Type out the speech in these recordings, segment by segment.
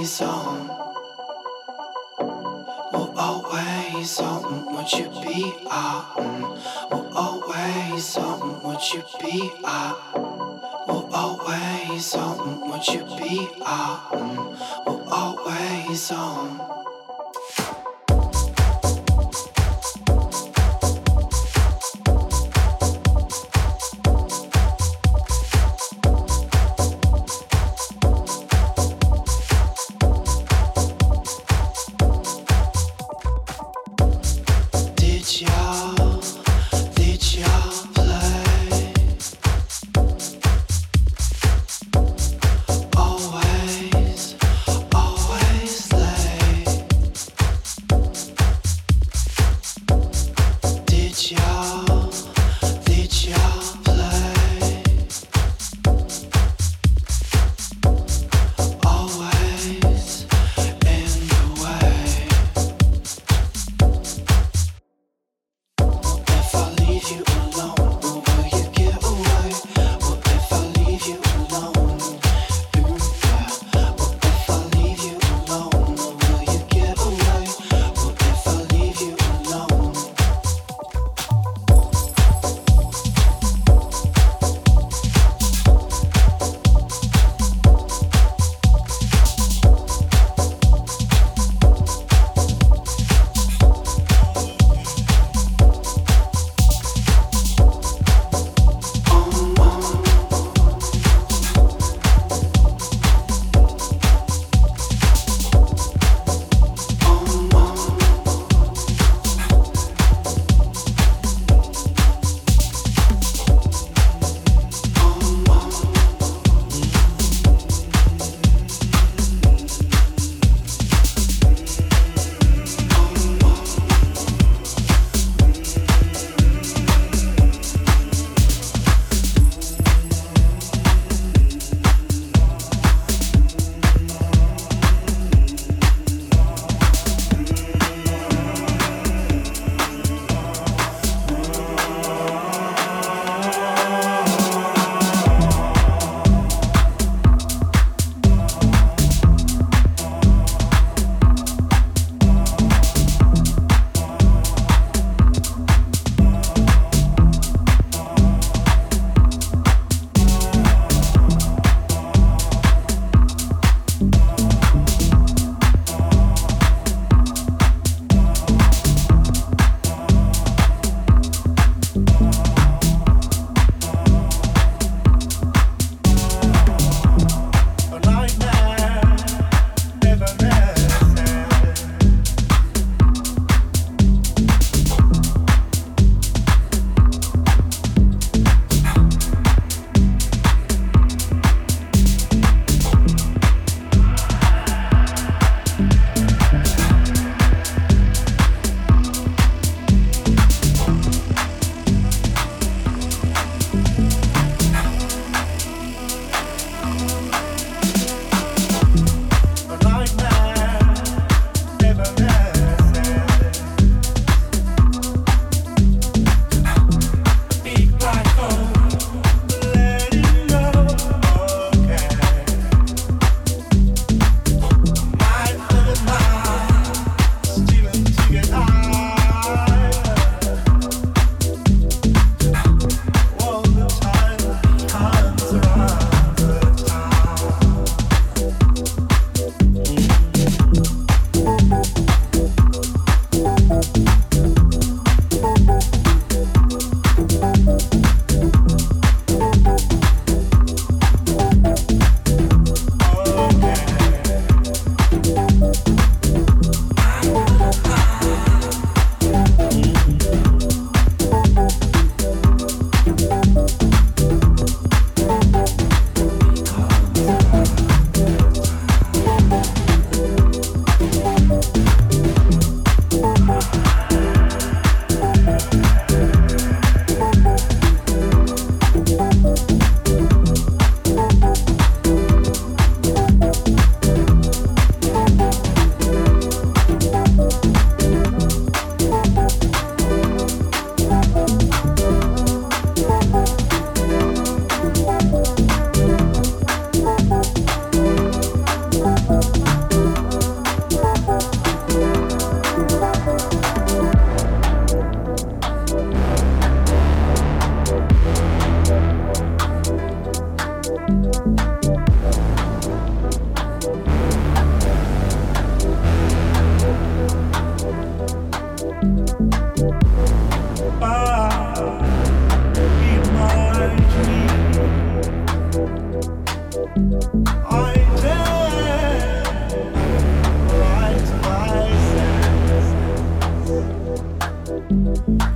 always on. We're always on. Would you be on? We're always on. Would you be on? We're always on. Would you be on? We're always on.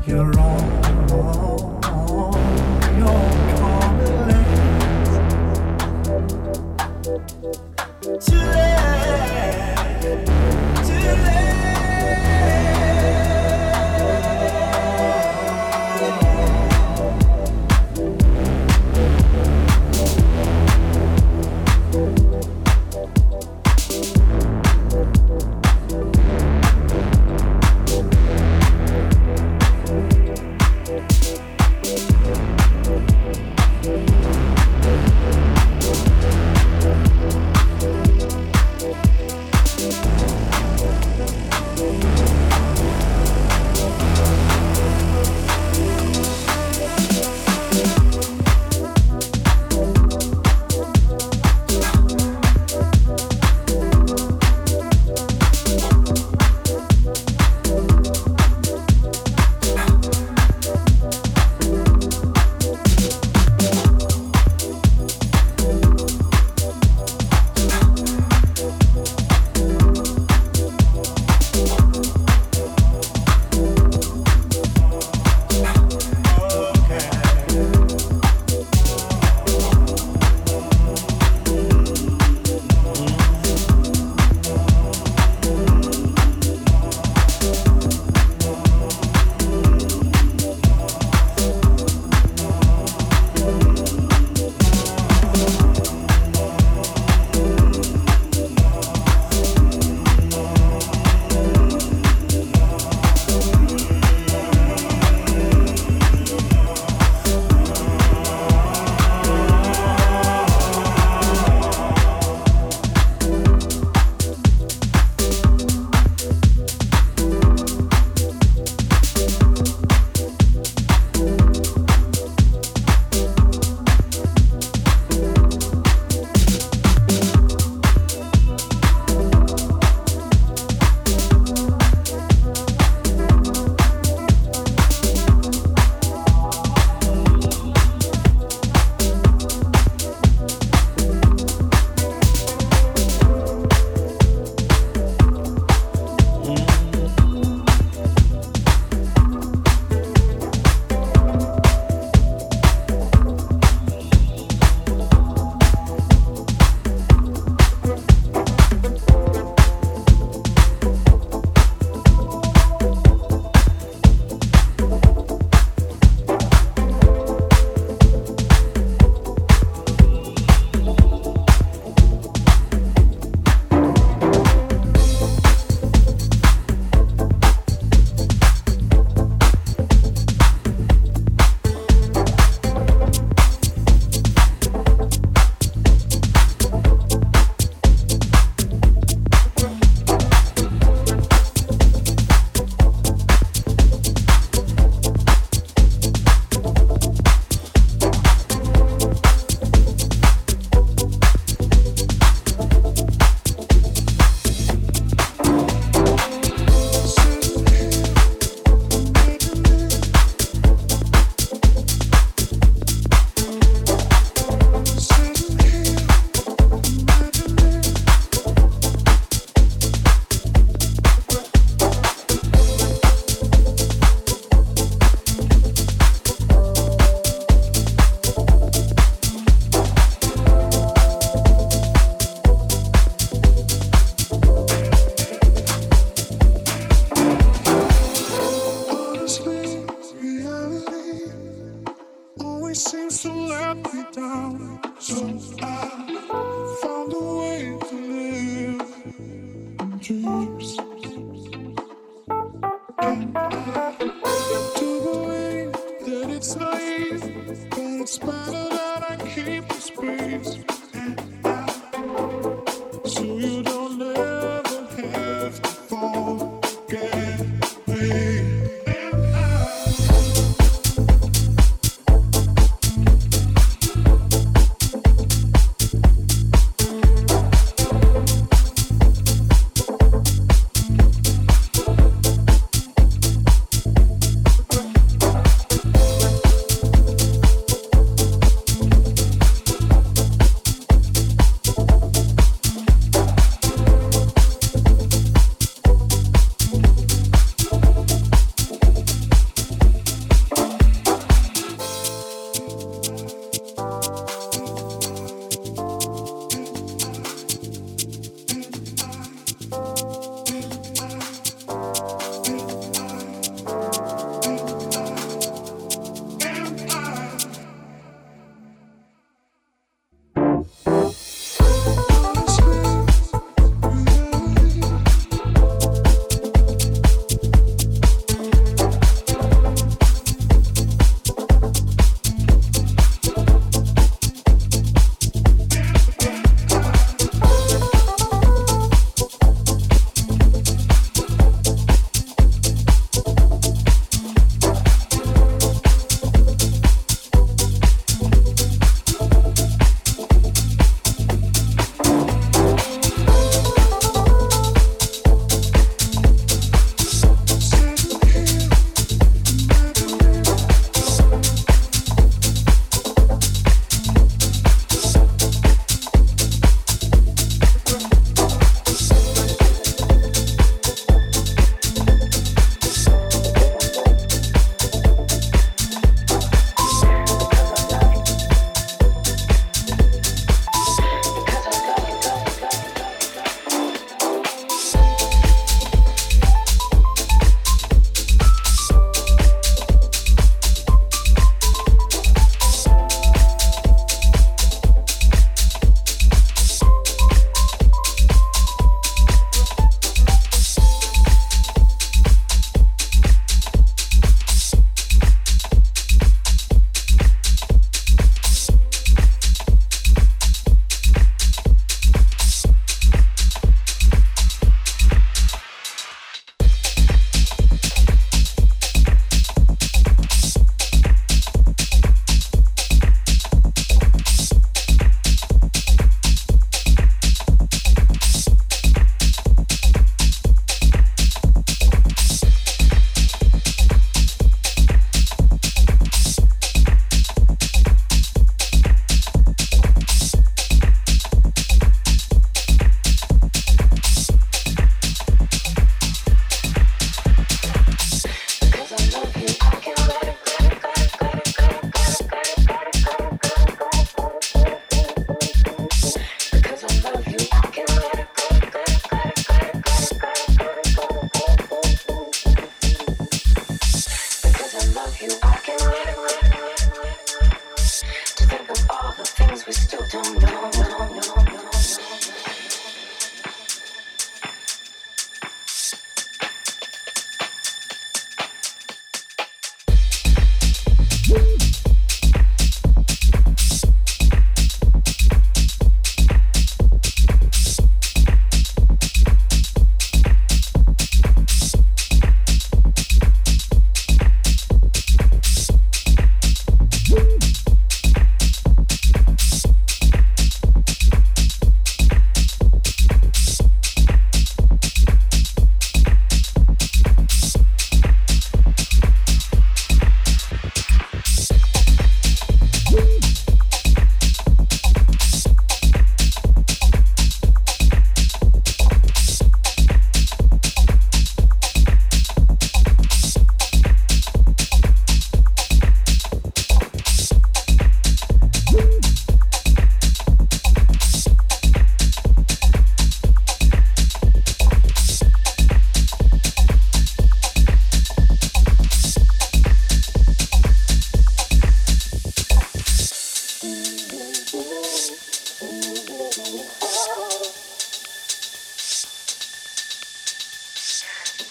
you're wrong.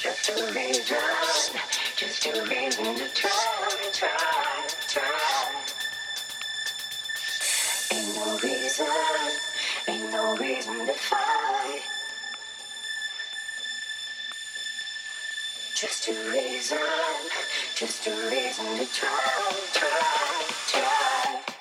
just a reason, just a reason to try, try, try. Ain't no reason, ain't no reason to fight. Just a reason, just a reason to try, try, try.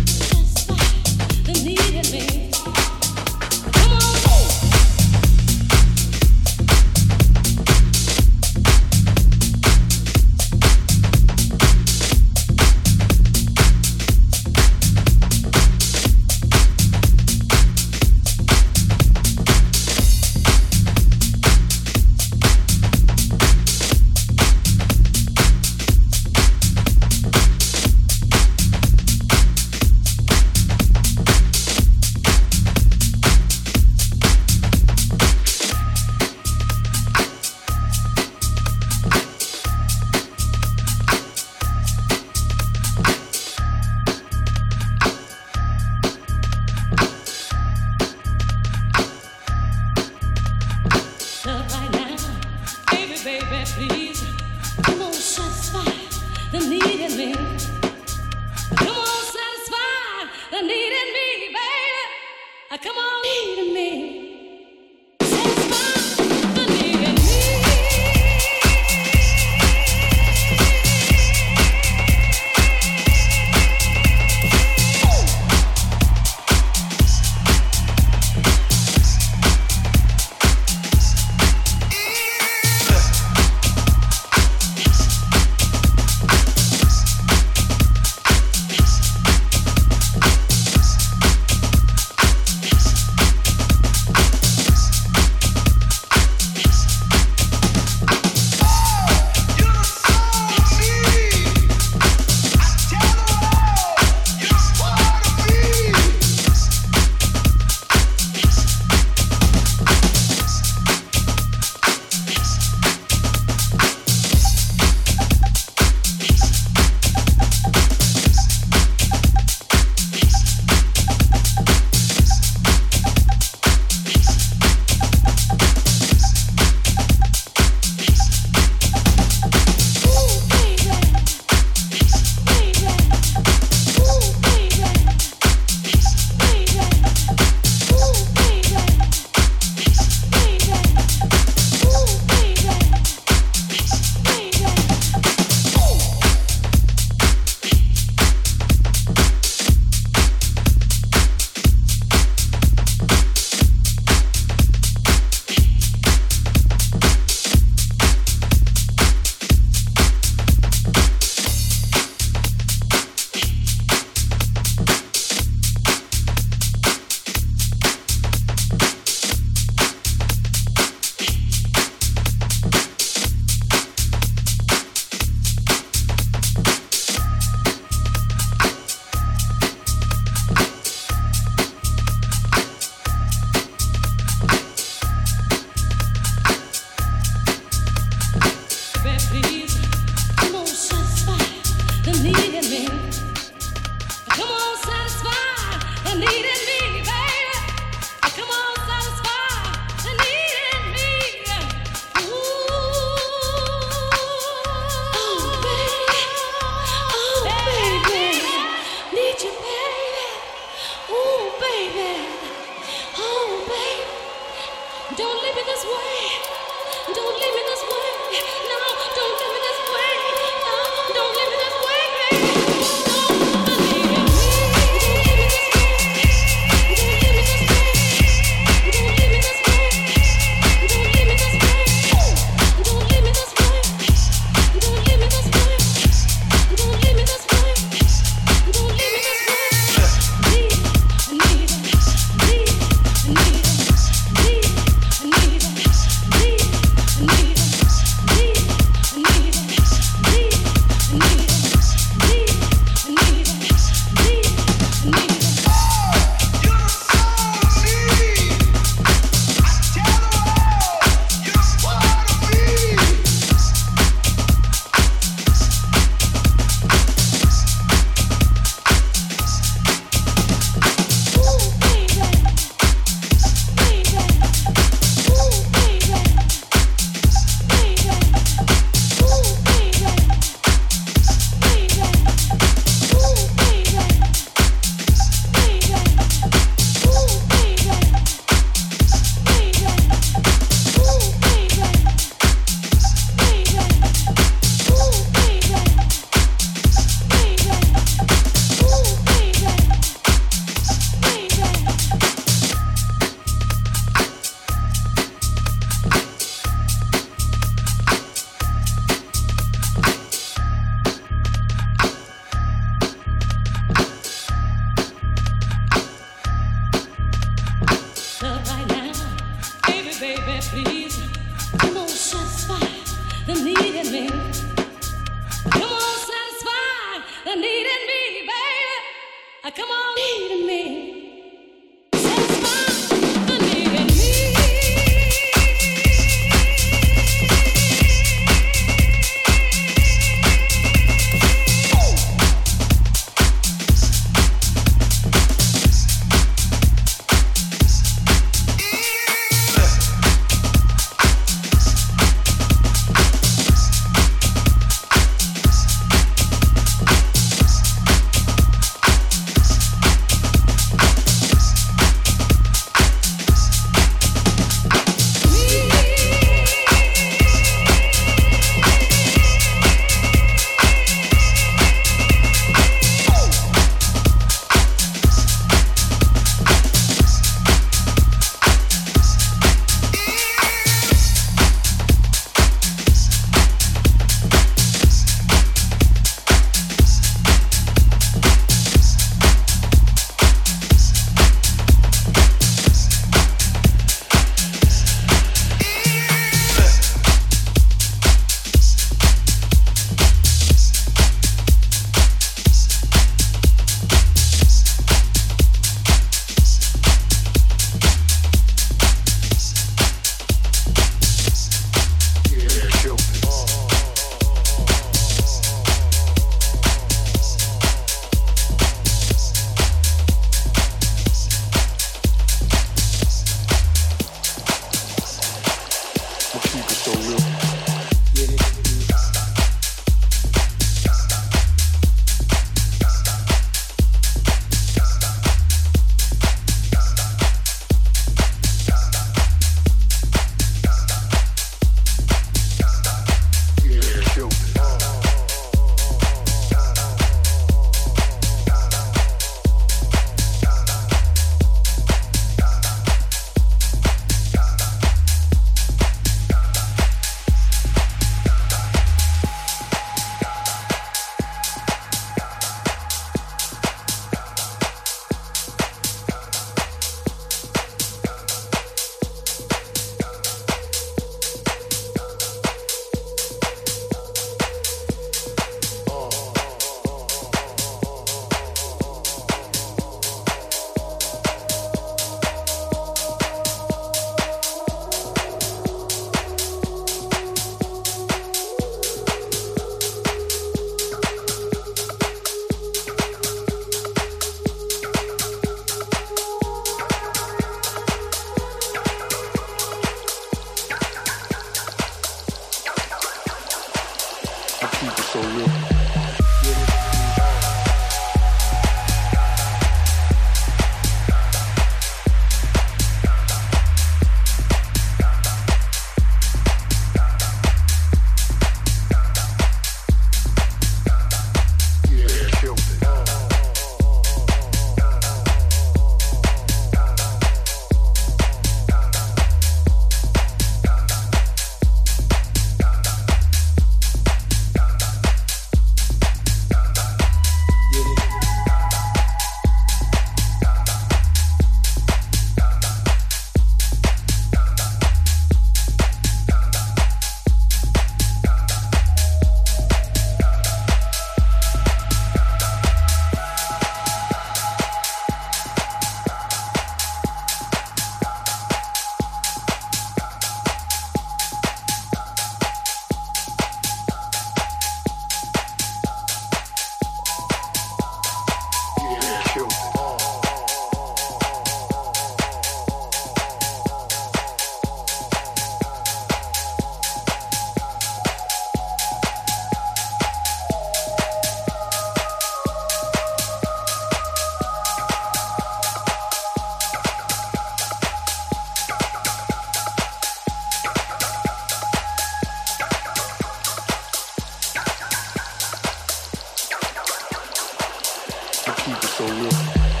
So real.